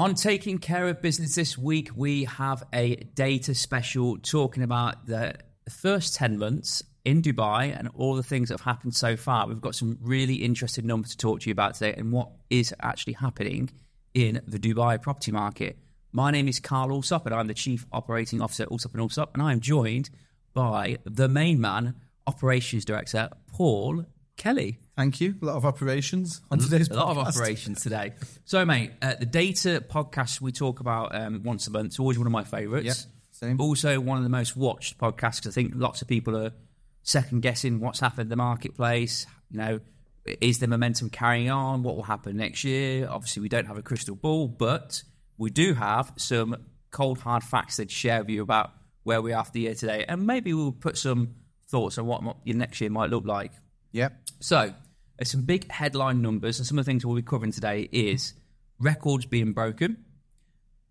On taking care of business this week, we have a data special talking about the first 10 months in Dubai and all the things that have happened so far. We've got some really interesting numbers to talk to you about today and what is actually happening in the Dubai property market. My name is Carl Allsopp and I'm the Chief Operating Officer at Allsopp and Allsopp and I am joined by the main man, Operations Director, Paul Kelly. Thank you. A lot of operations on today's a lot of operations today. So, mate, uh, the data podcast we talk about um, once a month is always one of my favourites. Yep, same. Also, one of the most watched podcasts I think lots of people are second guessing what's happened in the marketplace. You know, is the momentum carrying on? What will happen next year? Obviously, we don't have a crystal ball, but we do have some cold hard facts to share with you about where we are for the year today, and maybe we'll put some thoughts on what your next year might look like. Yep. So, there's some big headline numbers, and some of the things we'll be covering today is records being broken,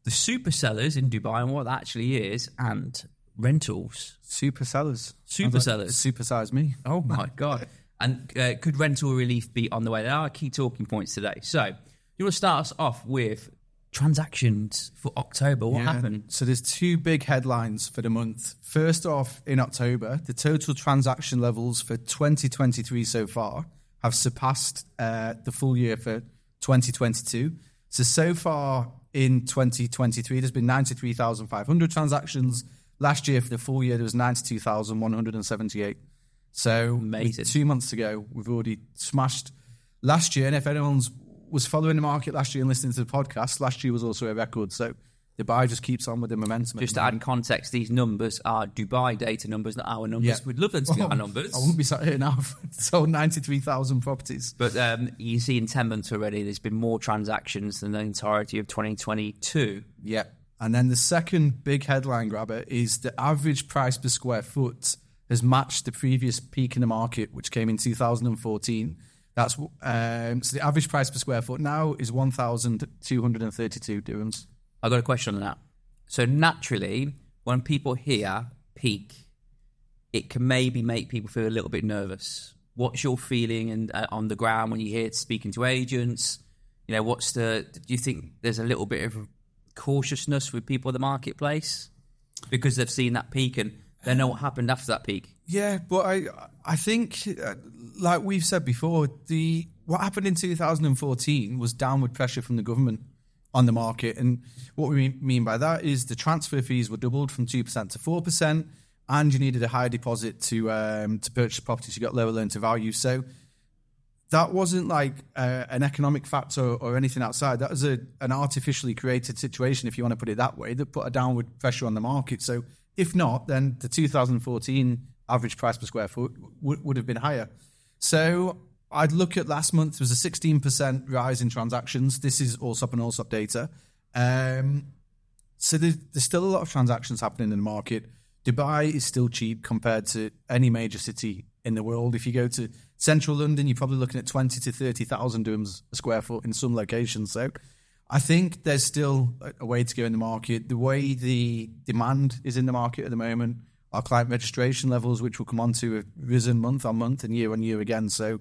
the super sellers in Dubai and what that actually is, and rentals. Super sellers. Super Sounds sellers. Supersize me. Oh my god! And uh, could rental relief be on the way? There are key talking points today. So, you want to start us off with transactions for October? What Yeah. happened? So there's two big headlines for the month. First off, in October, the total transaction levels for 2023 so far have surpassed uh, the full year for 2022. So so far in 2023, there's been 93,500 transactions. Last year for the full year, there was 92,178. So Amazing. two months ago, we've already smashed last year. And if anyone's was following the market last year and listening to the podcast, last year was also a record. So Dubai just keeps on with the momentum. Just to add context, these numbers are Dubai data numbers, not our numbers. Yeah. We'd love them to be our numbers. I wouldn't be sat here now. Sold 93,000 properties. But um, you see in 10 months already, there's been more transactions than the entirety of 2022. Yeah. And then the second big headline grabber is the average price per square foot has matched the previous peak in the market, which came in 2014. That's um, so the average price per square foot now is 1,232 dirhams. I've got a question on that. So naturally, when people hear peak, it can maybe make people feel a little bit nervous. What's your feeling and uh, on the ground when you hear speaking to agents? You know, what's the? Do you think there's a little bit of cautiousness with people in the marketplace because they've seen that peak and they know what happened after that peak? Yeah, but I I think uh, like we've said before, the what happened in 2014 was downward pressure from the government on the market, and what we mean by that is the transfer fees were doubled from two percent to four percent, and you needed a higher deposit to um, to purchase properties. You got lower loan to value, so that wasn't like uh, an economic factor or anything outside. That was a, an artificially created situation, if you want to put it that way, that put a downward pressure on the market. So if not, then the 2014 average price per square foot would, would have been higher. So I'd look at last month, there was a 16% rise in transactions. This is Allsopp and Allsopp data. Um, so there's, there's still a lot of transactions happening in the market. Dubai is still cheap compared to any major city in the world. If you go to central London, you're probably looking at 20 to 30,000 dirhams a square foot in some locations. So I think there's still a- a way to go in the market. The way the demand is in the market at the moment, our client registration levels, which we'll come on to, have risen month on month and year on year again. So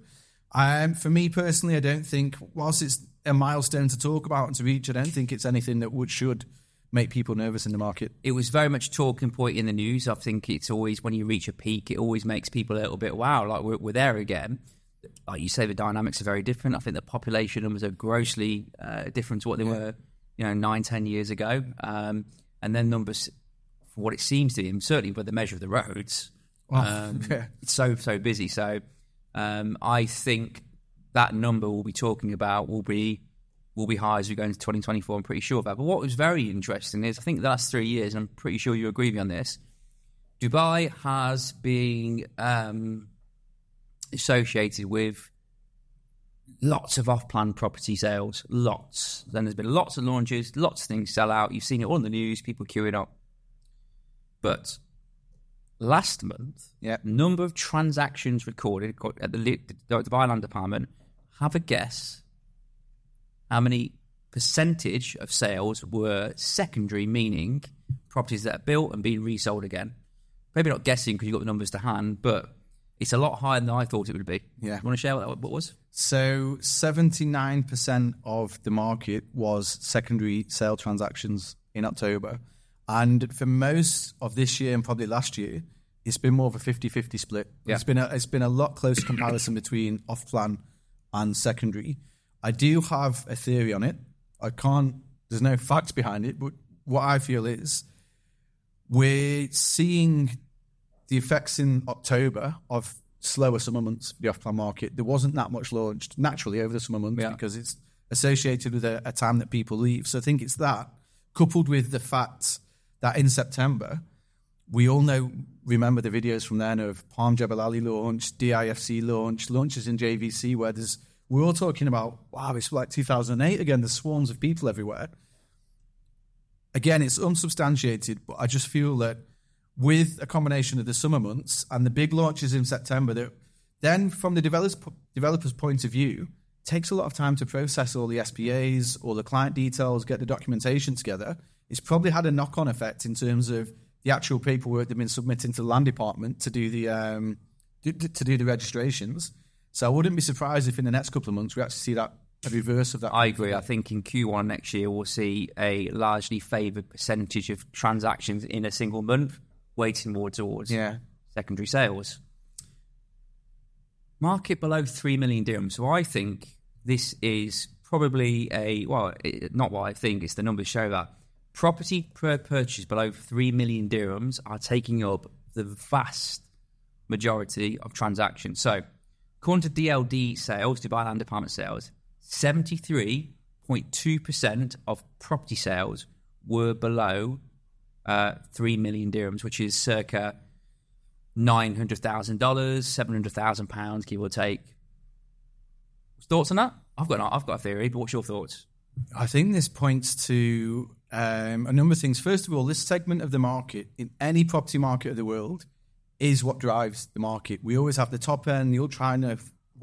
um, for me personally, I don't think, whilst it's a milestone to talk about and to reach, I don't think it's anything that would should make people nervous in the market. it was very much a talking point in the news. I think it's always when you reach a peak, it always makes people a little bit wow, like we're, we're there again. Like you say, the dynamics are very different. I think the population numbers are grossly uh, different to what they were, you know, nine, ten years ago. Um, and then numbers, for what it seems to be, and certainly by the measure of the roads, um, yeah. it's so so busy. So um, I think that number we'll be talking about will be will be high as we go into 2024. I'm pretty sure of that. But what was very interesting is I think the last three years, and I'm pretty sure you agree with me on this. Dubai has been um, associated with lots of off-plan property sales, lots. Then there's been lots of launches, lots of things sell out. You've seen it all in the news, people queuing up. But last month, Yeah. number of transactions recorded at the, the, the Dubai Land Department. Have a guess how many percentage of sales were secondary, meaning properties that are built and being resold again. Maybe not guessing because you've got the numbers to hand, but It's a lot higher than I thought it would be. Yeah. You want to share what that what was? So 79% of the market was secondary sale transactions in October. And for most of this year and probably last year, it's been more of a 50-50 split. Yeah. It's been a it's been a lot closer comparison between off plan and secondary. I do have a theory on it. I can't there's no facts behind it, but what I feel is we're seeing the effects in October of slower summer months for the off-plan market. There wasn't that much launched naturally over the summer months Yeah. because it's associated with a, a time that people leave. So I think it's that coupled with the fact that in September we all know remember the videos from then of Palm Jebel Ali launch, DIFC launch, launches in JVC where there's we're all talking about wow, it's like 2008 again. There's swarms of people everywhere. Again, it's unsubstantiated, but I just feel that with a combination of the summer months and the big launches in September, that then from the developers developers point of view, takes a lot of time to process all the SPAs, all the client details, get the documentation together. It's probably had a knock on effect in terms of the actual paperwork they've been submitting to the land department to do the um, to, to do the registrations. So I wouldn't be surprised if in the next couple of months we actually see that a reverse of that. I agree. I think in Q1 next year we'll see a largely favoured percentage of transactions in a single month weighting more towards yeah. secondary sales. Market below 3 million dirhams. So I think this is probably a, well, not what I think, it's the numbers show that. Property per purchase below 3 million dirhams are taking up the vast majority of transactions. So, according to DLD sales, Dubai Land Department sales, 73.2% of property sales were below uh, 3 million dirhams, which is circa $900,000, £700,000, give or take. Thoughts on that? I've got, I've got a theory, but what's your thoughts? I think this points to um, a number of things. First of all, this segment of the market in any property market of the world is what drives the market. We always have the top end, the ultra high net,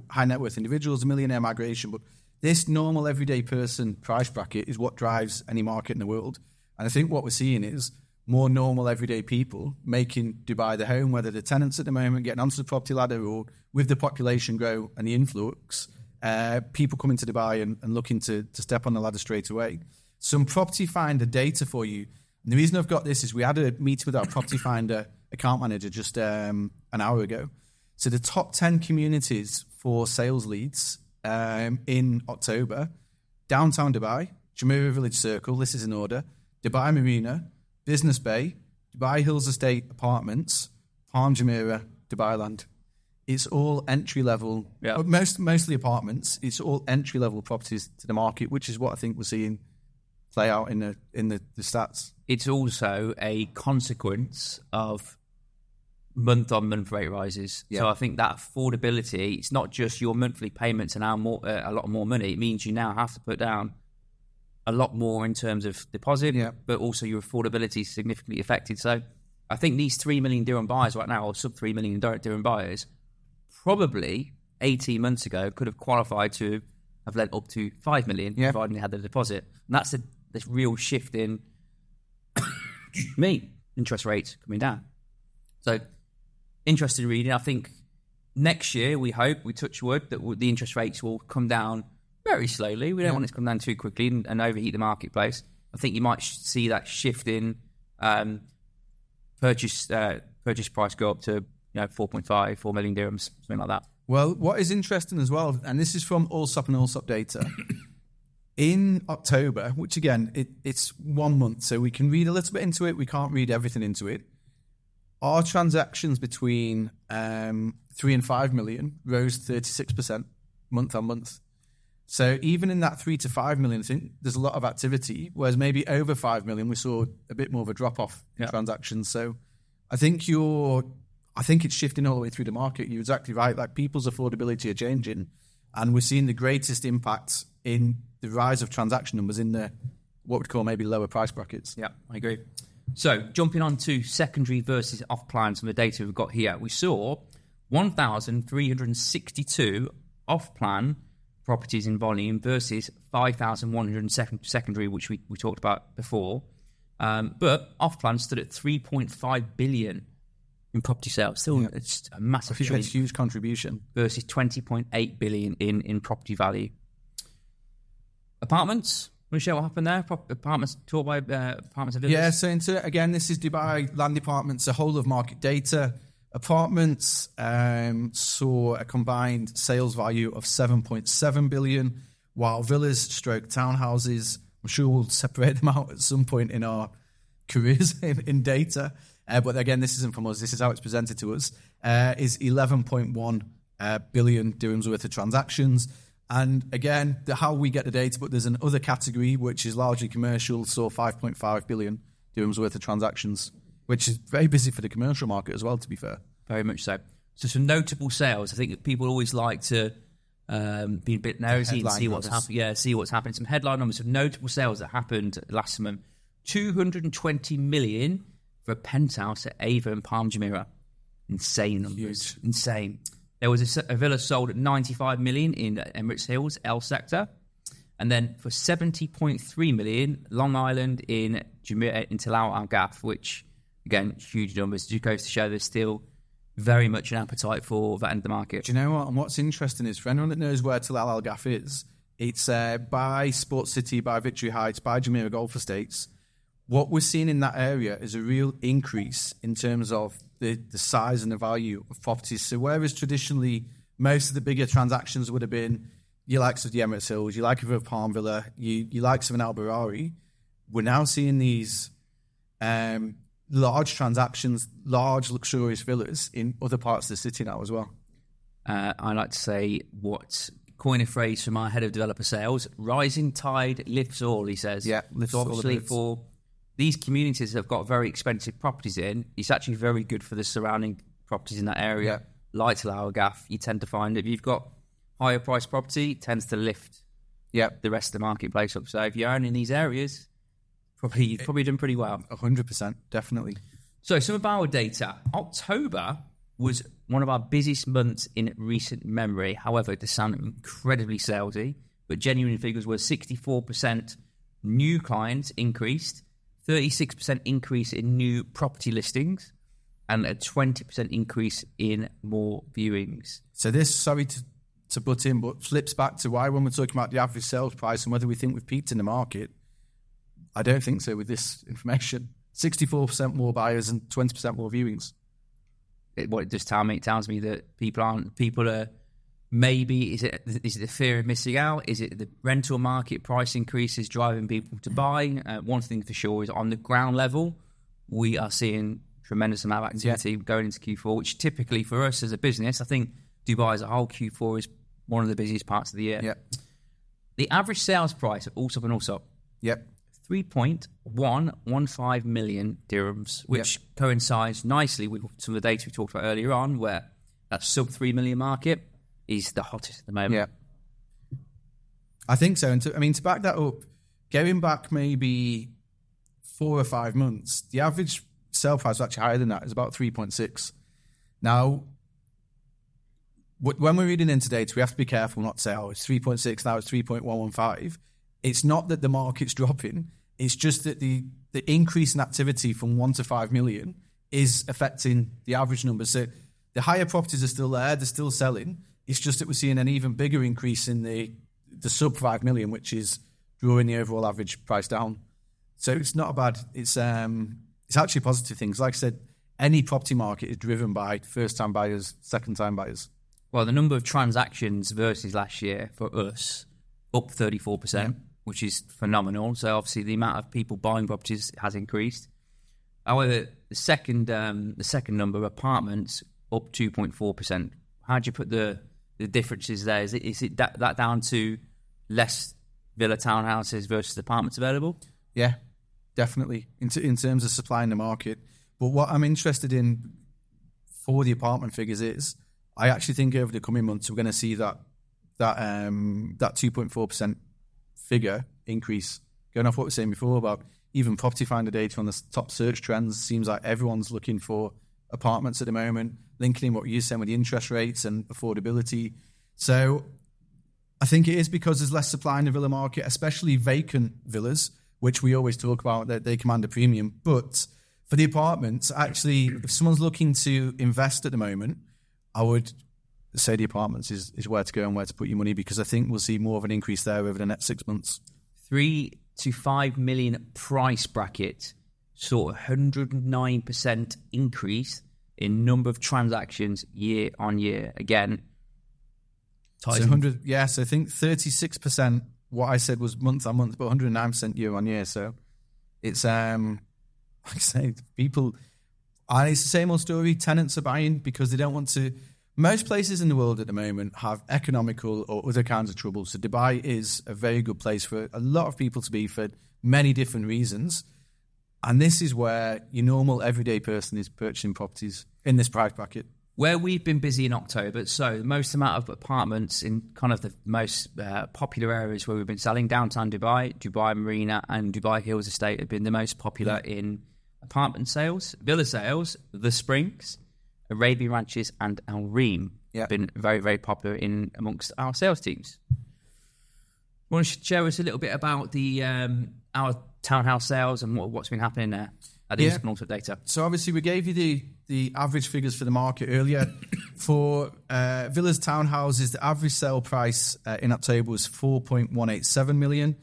high net worth individuals, millionaire migration, but this normal everyday person price bracket is what drives any market in the world. And I think what we're seeing is more normal everyday people making Dubai their home, whether they're tenants at the moment, getting onto the property ladder, or with the population grow and the influx, uh, people coming to Dubai and, and looking to, to step on the ladder straight away. Some property finder data for you. And the reason I've got this is we had a meeting with our property finder account manager just um, an hour ago. So the top 10 communities for sales leads um, in October, downtown Dubai, Jumeirah Village Circle, this is in order, Dubai Marina, Business Bay, Dubai Hills Estate Apartments, Palm Jumeirah, Dubai Land. It's all entry level, Yeah. most mostly apartments. It's all entry level properties to the market, which is what I think we're seeing play out in the in the, the stats. It's also a consequence of month on month rate rises. So I think that affordability, it's not just your monthly payments and now more, uh, a lot more money. It means you now have to put down a lot more in terms of deposit, Yeah. but also your affordability is significantly affected. So I think these 3 million dirham buyers right now, or sub 3 million direct dirham buyers, probably 18 months ago could have qualified to have lent up to 5 million, Yeah. providing they had the deposit. And that's a this real shift in me interest rates coming down. So interesting reading. I think next year we hope we touch wood that the interest rates will come down very slowly. We don't want it to come down too quickly and, and overheat the marketplace. I think you might sh- see that shift in um, purchase uh, purchase price go up to you know 4.5, 4 million dirhams, something like that. Well, what is interesting as well, and this is from Allsopp and Allsopp data, in October, which again, it, it's one month, so we can read a little bit into it. We can't read everything into it. Our transactions between um, three and five million rose 36% month on month. So even in that three to five million, I think there's a lot of activity. Whereas maybe over five million, we saw a bit more of a drop off in Yeah. transactions. So I think you're, I think it's shifting all the way through the market. You're exactly right. Like people's affordability are changing, and we're seeing the greatest impact in the rise of transaction numbers in the what we'd call maybe lower price brackets. Yeah, I agree. So, jumping on to secondary versus off plan, some of the data we've got here, we saw 1,362 off plan properties in volume versus 5,100 secondary, which we, we talked about before. Um, but off plan stood at 3.5 billion in property sales. Still, it's a massive a huge contribution. versus 20.8 billion in, in property value. Apartments. Want to share what happened there? Apartments taught by uh, apartments and. Yeah, so into again, this is Dubai Land Department's a whole of market data. Apartments um, saw a combined sales value of 7.7 billion, while villas stroke townhouses, I'm sure we'll separate them out at some point in our careers in, in data. Uh, but again, this isn't from us, this is how it's presented to us, uh, is 11.1 uh, billion dirhams worth of transactions. And again, the, how we get the data, but there's an other category which is largely commercial, saw 5.5 billion dirhams worth of transactions, which is very busy for the commercial market as well, to be fair. Very much so. So some notable sales. I think that people always like to um, be a bit nosy and see what's happening. Yeah, see what's happening. Some headline numbers of notable sales that happened last month. 220 million for a penthouse at Ava and Palm Jumeirah. Insane numbers. Insane. There was a villa sold at 95 million in Emirates Hills, L sector. And then for 70.3 million, Long Island in Jumeirah, in Tilal Al Ghaf, which, again, huge numbers. Just goes to show there's still very much an appetite for that end of the market. Do you know what? And what's interesting is for anyone that knows where Tilal Al Ghaf is, it's uh, by Sports City, by Victory Heights, by Jumeirah Golf Estates. What we're seeing in that area is a real increase in terms of the, the size and the value of properties. So whereas traditionally most of the bigger transactions would have been your likes of the Emirates Hills, your like of a Palm Villa, you, your likes of an Al Barari, we're now seeing these um, large transactions, large luxurious villas in other parts of the city now as well. Uh, I like to say what coin a phrase from our head of developer sales: "Rising tide lifts all." He says, Yeah, lifts so all the obviously for these communities have got very expensive properties in, it's actually very good for the surrounding properties in that area. Like Lower Gaff, you tend to find if you've got higher price property, it tends to lift Yeah, the rest of the marketplace up. So if you're in these areas, probably you've probably done pretty well. hundred percent, definitely. So, some of our data. October was one of our busiest months in recent memory. However, to sound incredibly salesy, but genuine figures were 64% new clients increased, 36% increase in new property listings, and a 20% increase in more viewings. So this, sorry to, to butt in, but flips back to why when we're talking about the average sales price and whether we think we've peaked in the market, I don't think so with this information. Sixty-four percent more buyers and twenty percent more viewings. it, what it does tell me, it tells me that people aren't people are maybe is it is it the fear of missing out? Is it the rental market price increases driving people to buy? Uh, one thing for sure is on the ground level, we are seeing tremendous amount of activity going into Q4, which typically for us as a business, I think Dubai as a whole, Q4 is one of the busiest parts of the year. Yep, The average sales price at Allsopp and Allsopp, yep, 3.115 million dirhams, which coincides nicely with some of the data we talked about earlier on, where that sub 3 million market is the hottest at the moment. yeah. I think so. And to, I mean, to back that up, going back maybe four or five months, the average sale price was actually higher than that. It's about three point six. Now, when we're reading into data, we have to be careful not to say, "Oh, it's three point six now; it's three point one one five. It's not that the market's dropping; it's just that the the increase in activity from one to five million is affecting the average number. So the higher properties are still there; they're still selling. It's just that we're seeing an even bigger increase in the the sub five million, which is drawing the overall average price down. So it's not a bad. It's um it's actually positive things. Like I said, any property market is driven by first time buyers, second time buyers. Well, the number of transactions versus last year for us up 34%, which is phenomenal. So obviously the amount of people buying properties has increased. However, the second um, the second number apartments up 2.4%. How do you put the the differences there? Is it is it that, that down to less villa townhouses versus apartments available? Yeah, definitely in, t- in terms of supplying the market. But what I'm interested in for the apartment figures is I actually think over the coming months we're going to see that that um, that 2.4 percent figure increase. Going off what we were saying before about even property finder data on the top search trends, seems like everyone's looking for apartments at the moment. Linking in what you said with the interest rates and affordability. So I think it is because there's less supply in the villa market, especially vacant villas, which we always talk about that they command a premium. But For the apartments, actually, if someone's looking to invest at the moment, I would say the apartments is, is where to go and where to put your money because I think we'll see more of an increase there over the next six months. Three to five million price bracket saw a 109% increase in number of transactions year on year. Again, so 100, yes, I think 36%, what I said was month on month, but 109% year on year. So it's, um, like I say, people, and it's the same old story. Tenants are buying because they don't want to. Most places in the world at the moment have economical or other kinds of trouble. So Dubai is a very good place for a lot of people to be for many different reasons. And this is where your normal everyday person is purchasing properties in this price bracket. Where we've been busy in October, so the most amount of apartments in kind of the most uh, popular areas where we've been selling downtown Dubai, Dubai Marina, and Dubai Hills Estate have been the most popular yeah. in apartment sales, villa sales, the Springs, Arabian Ranches, and Al Reem. Yeah. Have been very, very popular in amongst our sales teams. Want to share us a little bit about the um, our townhouse sales and what, has been happening there? at the yeah. data. So obviously we gave you the the average figures for the market earlier. for uh, villas, townhouses, the average sale price uh, in October was 4.187 million.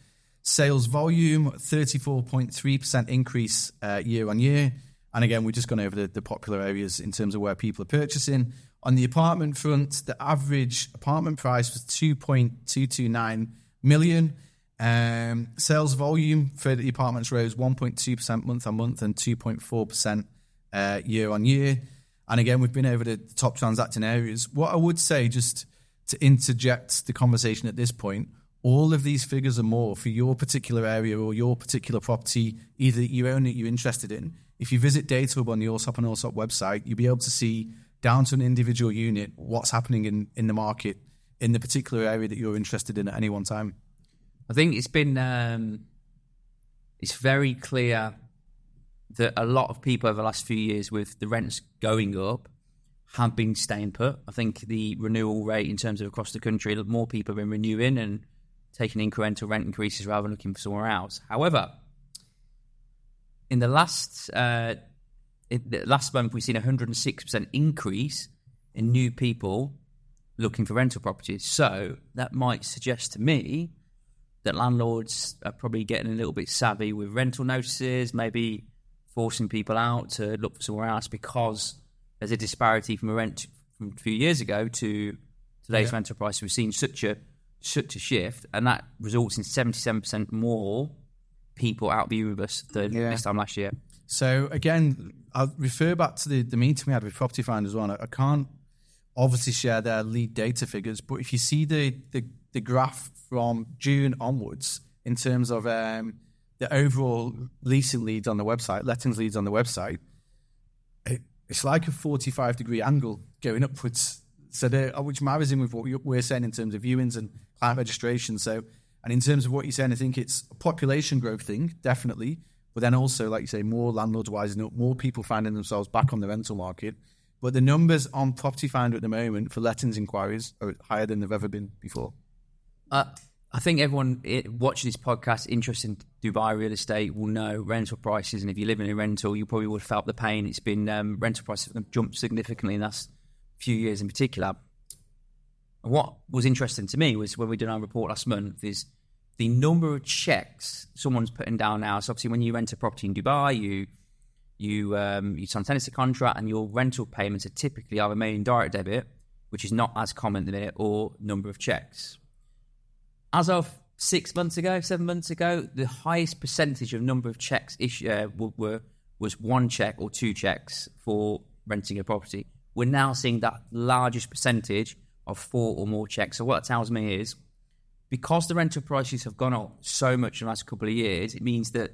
Sales volume, 34.3% increase uh, year on year. And again, we've just gone over the, the popular areas in terms of where people are purchasing. On the apartment front, the average apartment price was 2.229 million. Um, sales volume for the apartments rose 1.2% month on month and 2.4% uh, year on year. And again, we've been over the top transacting areas. What I would say, just to interject the conversation at this point, all of these figures are more for your particular area or your particular property, either you own that you're interested in. If you visit DataHub on the Allsopp and Allsopp website, you'll be able to see down to an individual unit what's happening in, in the market in the particular area that you're interested in at any one time. I think it's been um, it's very clear that a lot of people over the last few years, with the rents going up, have been staying put. I think the renewal rate in terms of across the country, more people have been renewing and taking incremental rent increases rather than looking for somewhere else. However, in the last uh, in the last month, we've seen a 106% increase in new people looking for rental properties. So that might suggest to me that landlords are probably getting a little bit savvy with rental notices, maybe forcing people out to look for somewhere else because there's a disparity from a rent from a few years ago to today's yeah. rental price. We've seen such a such a shift, and that results in 77% more people out viewing us than yeah. this time last year. So again, I'll refer back to the, the meeting we had with Property Finders One. I, I can't obviously share their lead data figures, but if you see the the, the graph from June onwards in terms of um, the overall leasing leads on the website, lettings leads on the website, it, it's like a 45 degree angle going upwards. So, which marries in with what we're saying in terms of viewings and client registration. So, and in terms of what you're saying, I think it's a population growth thing, definitely. But then also, like you say, more landlords wising up, more people finding themselves back on the rental market. But the numbers on Property Finder at the moment for lettings inquiries are higher than they've ever been before. Uh, I think everyone watching this podcast interested in Dubai real estate will know rental prices, and if you live in a rental, you probably would have felt the pain. It's been um, rental prices have jumped significantly in the last few years, in particular. And what was interesting to me was when we did our report last month is the number of checks someone's putting down now. So obviously, when you rent a property in Dubai, you you um, you sign tenancy contract, and your rental payments are typically either made in direct debit, which is not as common at the minute, or number of checks as of six months ago, seven months ago, the highest percentage of number of checks issue, uh, were, was one check or two checks for renting a property. We're now seeing that largest percentage of four or more checks. So what it tells me is because the rental prices have gone up so much in the last couple of years, it means that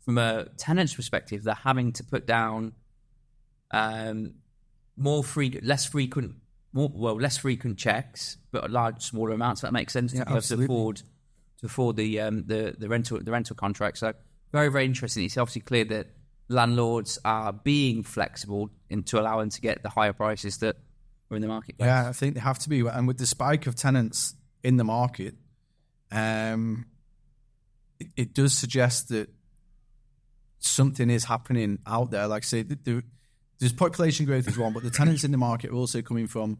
from a tenant's perspective, they're having to put down um, more free, less frequent more well less frequent checks, but large smaller amounts. That makes sense yeah, to, to afford to afford the um, the the rental the rental contract. So very very interesting. It's obviously clear that landlords are being flexible into allowing to get the higher prices that are in the market. Yeah, I think they have to be. And with the spike of tenants in the market, um, it, it does suggest that something is happening out there. Like I say, the, the, there's population growth is one, but the tenants in the market are also coming from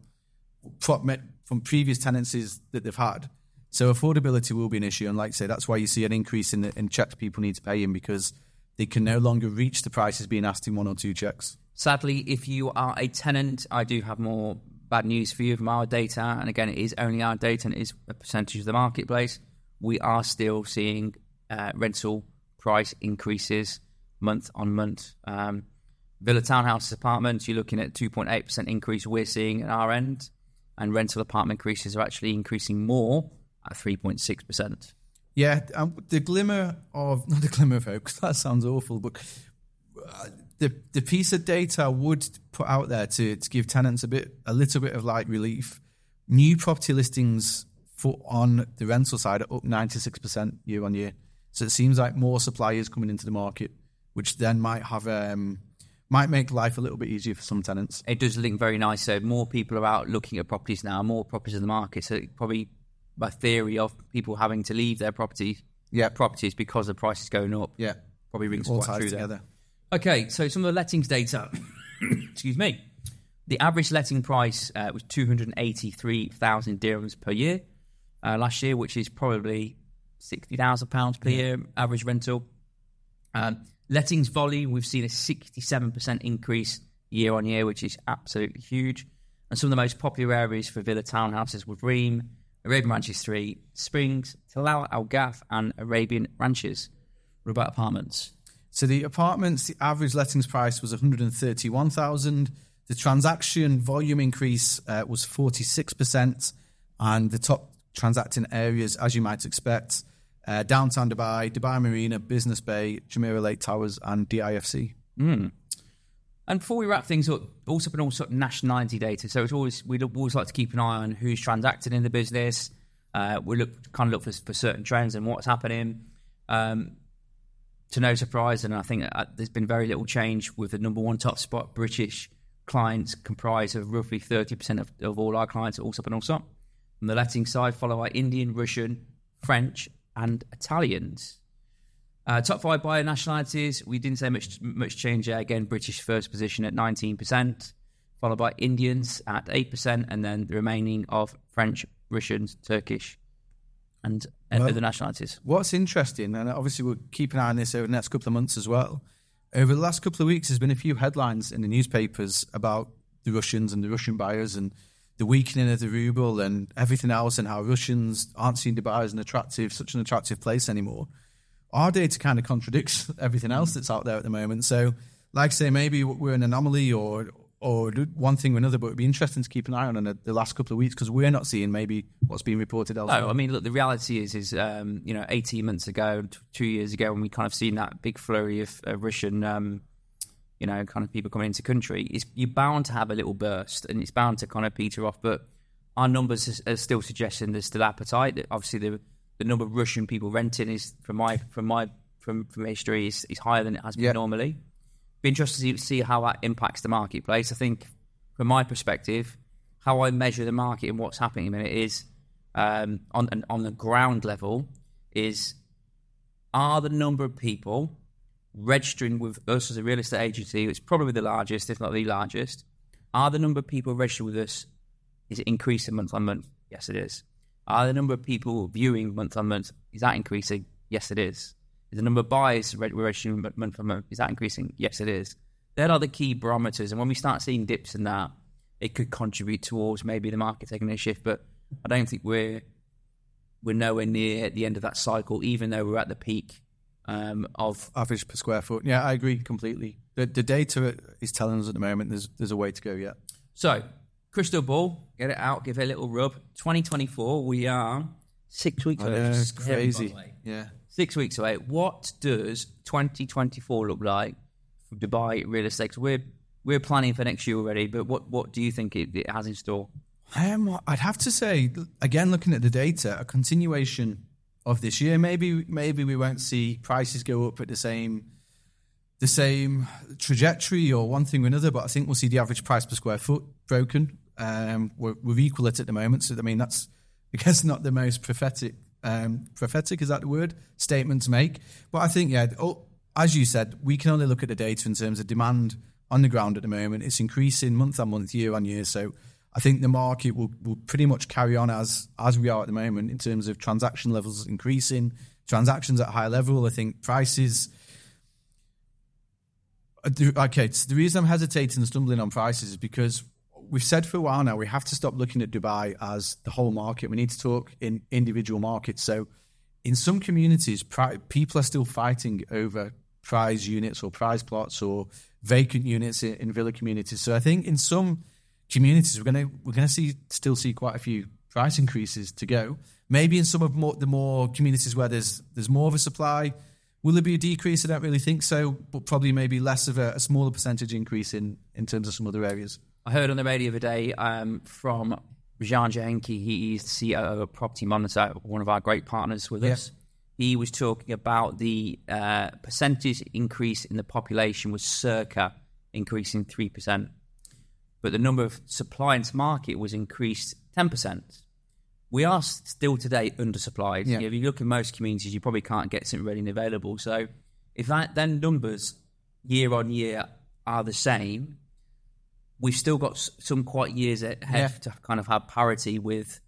from previous tenancies that they've had. So affordability will be an issue, and like I say, that's why you see an increase in the in checks people need to pay in because they can no longer reach the prices being asked in one or two checks. Sadly, if you are a tenant, I do have more bad news for you from our data. And again, it is only our data and it is a percentage of the marketplace. We are still seeing uh, rental price increases month on month. Um, Villa townhouses apartments, you're looking at 2.8% increase we're seeing at our end. And rental apartment increases are actually increasing more at 3.6%. Yeah, um, the glimmer of, not the glimmer of hope, because that sounds awful, but uh, the the piece of data I would put out there to, to give tenants a bit a little bit of light relief. New property listings for on the rental side are up ninety six percent year on year. So it seems like more suppliers coming into the market, which then might have um, might make life a little bit easier for some tenants. It does link very nice. So more people are out looking at properties now, more properties in the market. So probably by theory of people having to leave their property, yeah, properties because the price is going up. Yeah, probably rings All quite true together. There. Okay, so some of the lettings data. Excuse me. The average letting price uh, was 283,000 dirhams per year uh, last year, which is probably £60,000 per yeah. year average rental. Um, lettings volume, we've seen a 67% increase year on year, which is absolutely huge. And some of the most popular areas for villa townhouses were Reem, Arabian Ranches 3, Springs, Tilal Al Ghaf, and Arabian Ranches. What about apartments? So the apartments, the average lettings price was 131,000. The transaction volume increase uh, was 46%, and the top transacting areas, as you might expect, uh, downtown Dubai, Dubai Marina, Business Bay, Jumeirah Lake Towers, and DIFC. Mm. And before we wrap things up, also been all sort of nationality data. So it's always we always like to keep an eye on who's transacting in the business. Uh, we look kind of look for, for certain trends and what's happening. Um, to no surprise, and I think uh, there's been very little change with the number one top spot. British clients comprise of roughly 30% of, of all our clients at Allsopp and Allsopp. On the letting side, followed by Indian, Russian, French, and Italians. Uh, top five buyer nationalities, we didn't say much much change there. Again, British first position at 19%, followed by Indians at 8%, and then the remaining of French, Russians, Turkish, and well, other nationalities. What's interesting, and obviously we'll keep an eye on this over the next couple of months as well. Over the last couple of weeks, there's been a few headlines in the newspapers about the Russians and the Russian buyers and the weakening of the ruble and everything else, and how Russians aren't seen Dubai as an attractive, such an attractive place anymore. Our data kind of contradicts everything else that's out there at the moment. So, like I say, maybe we're an anomaly, or or one thing or another, but it'd be interesting to keep an eye on in the, the last couple of weeks because we're not seeing maybe what's being reported elsewhere. No, I mean, look, the reality is, is um, you know, 18 months ago, two years ago, when we kind of seen that big flurry of uh, Russian, um, you know, kind of people coming into country, is you're bound to have a little burst and it's bound to kind of peter off. But our numbers are, still suggesting there's still appetite. Obviously, the the number of Russian people renting is, from my from my from from history, is, is higher than it has been yep. normally be interested to see how that impacts the marketplace. I think, from my perspective, how I measure the market and what's happening in a minute um, on on the ground level is are the number of people registering with us as a real estate agency, it's probably the largest, if not the largest. Are the number of people registering with us is it increasing month on month? Yes, it is. Are the number of people viewing month on month is that increasing? Yes, it is. Is the number of buys we're registering month on month, is that increasing? Yes, it is. There are the key barometers. And when we start seeing dips in that, it could contribute towards maybe the market taking a shift. But I don't think we're we're nowhere near at the end of that cycle, even though we're at the peak um, of average per square foot. Yeah, I agree completely. The, the data is telling us at the moment there's there's a way to go yet. So, crystal ball, get it out, give it a little rub. 2024, we are six weeks away. Crazy. Yeah six weeks away. What does 2024 look like for Dubai real estate? We're we're planning for next year already, but what what do you think it, it has in store? Um, I'd have to say again, looking at the data, a continuation of this year. Maybe maybe we won't see prices go up at the same the same trajectory or one thing or another, but I think we'll see the average price per square foot broken. Um, we're, we're equal it at the moment, so I mean that's I guess not the most prophetic um, prophetic is that the word statement to make. But I think yeah, oh, as you said, we can only look at the data in terms of demand on the ground at the moment. It's increasing month on month, year on year. So I think the market will, will pretty much carry on as as we are at the moment in terms of transaction levels increasing, transactions at high level. I think prices. uh, Okay, so the reason I'm hesitating and stumbling on prices is because we've said for a while now we have to stop looking at Dubai as the whole market. We need to talk in individual markets. So in some communities, pri- people are still fighting over prize units or prize plots or vacant units in, in villa communities. So I think in some communities we're gonna we're gonna see still see quite a few price increases to go. Maybe in some of more, the more communities where there's there's more of a supply, will there be a decrease? I don't really think so, but probably maybe less of a, a smaller percentage increase in in terms of some other areas. I heard on the radio the other day um, from Zhann Jochinke, he is the CEO of Property Monitor, one of our great partners with Yeah. us. He was talking about the uh, percentage increase in the population was circa increasing 3%, but the number of supply into market was increased 10%. We are still today undersupplied. Yeah. If you look in most communities, you probably can't get something ready and available. So if that then numbers year on year are the same, we've still got some quite years ahead Yeah. to kind of have parity with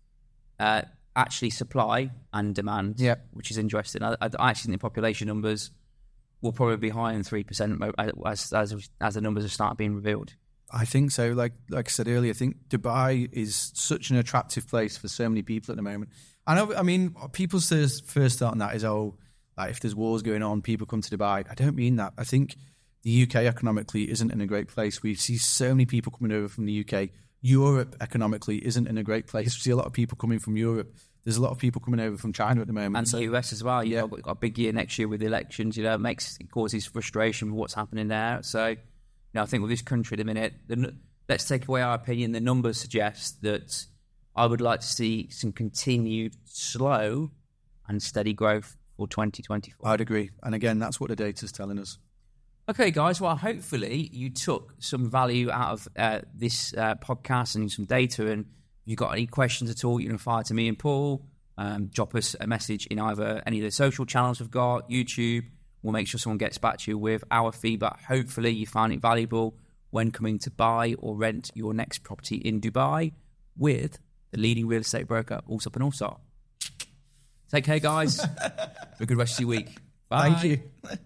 uh, actually supply and demand, Yeah. which is interesting. I, I actually think the population numbers will probably be higher than three percent as, as as the numbers have started being revealed. I think so. Like like I said earlier, I think Dubai is such an attractive place for so many people at the moment. I know. I mean, people's first first thought on that is, oh, like if there's wars going on, people come to Dubai. I don't mean that. I think the UK economically isn't in a great place. We see so many people coming over from the UK. Europe economically isn't in a great place. We see a lot of people coming from Europe. There's a lot of people coming over from China at the moment. and So- the US as well. You've Yeah. got, got a big year next year with the elections. You know, it makes it causes frustration with what's happening there. So, know, I think with this country at the minute, the, let's take away our opinion. The numbers suggest that I would like to see some continued slow and steady growth for 2024. I'd agree. And again, that's what the data is telling us. Okay, guys. Well, hopefully you took some value out of uh, this uh, podcast and some data. And if you've got any questions at all, you can fire to me and Paul. Um, drop us a message in either any of the social channels we've got, YouTube. We'll make sure someone gets back to you with our feedback. Hopefully, you found it valuable when coming to buy or rent your next property in Dubai with the leading real estate broker, Allsopp and Allsopp. Take care, guys. Have a good rest of your week. Bye. Thank you.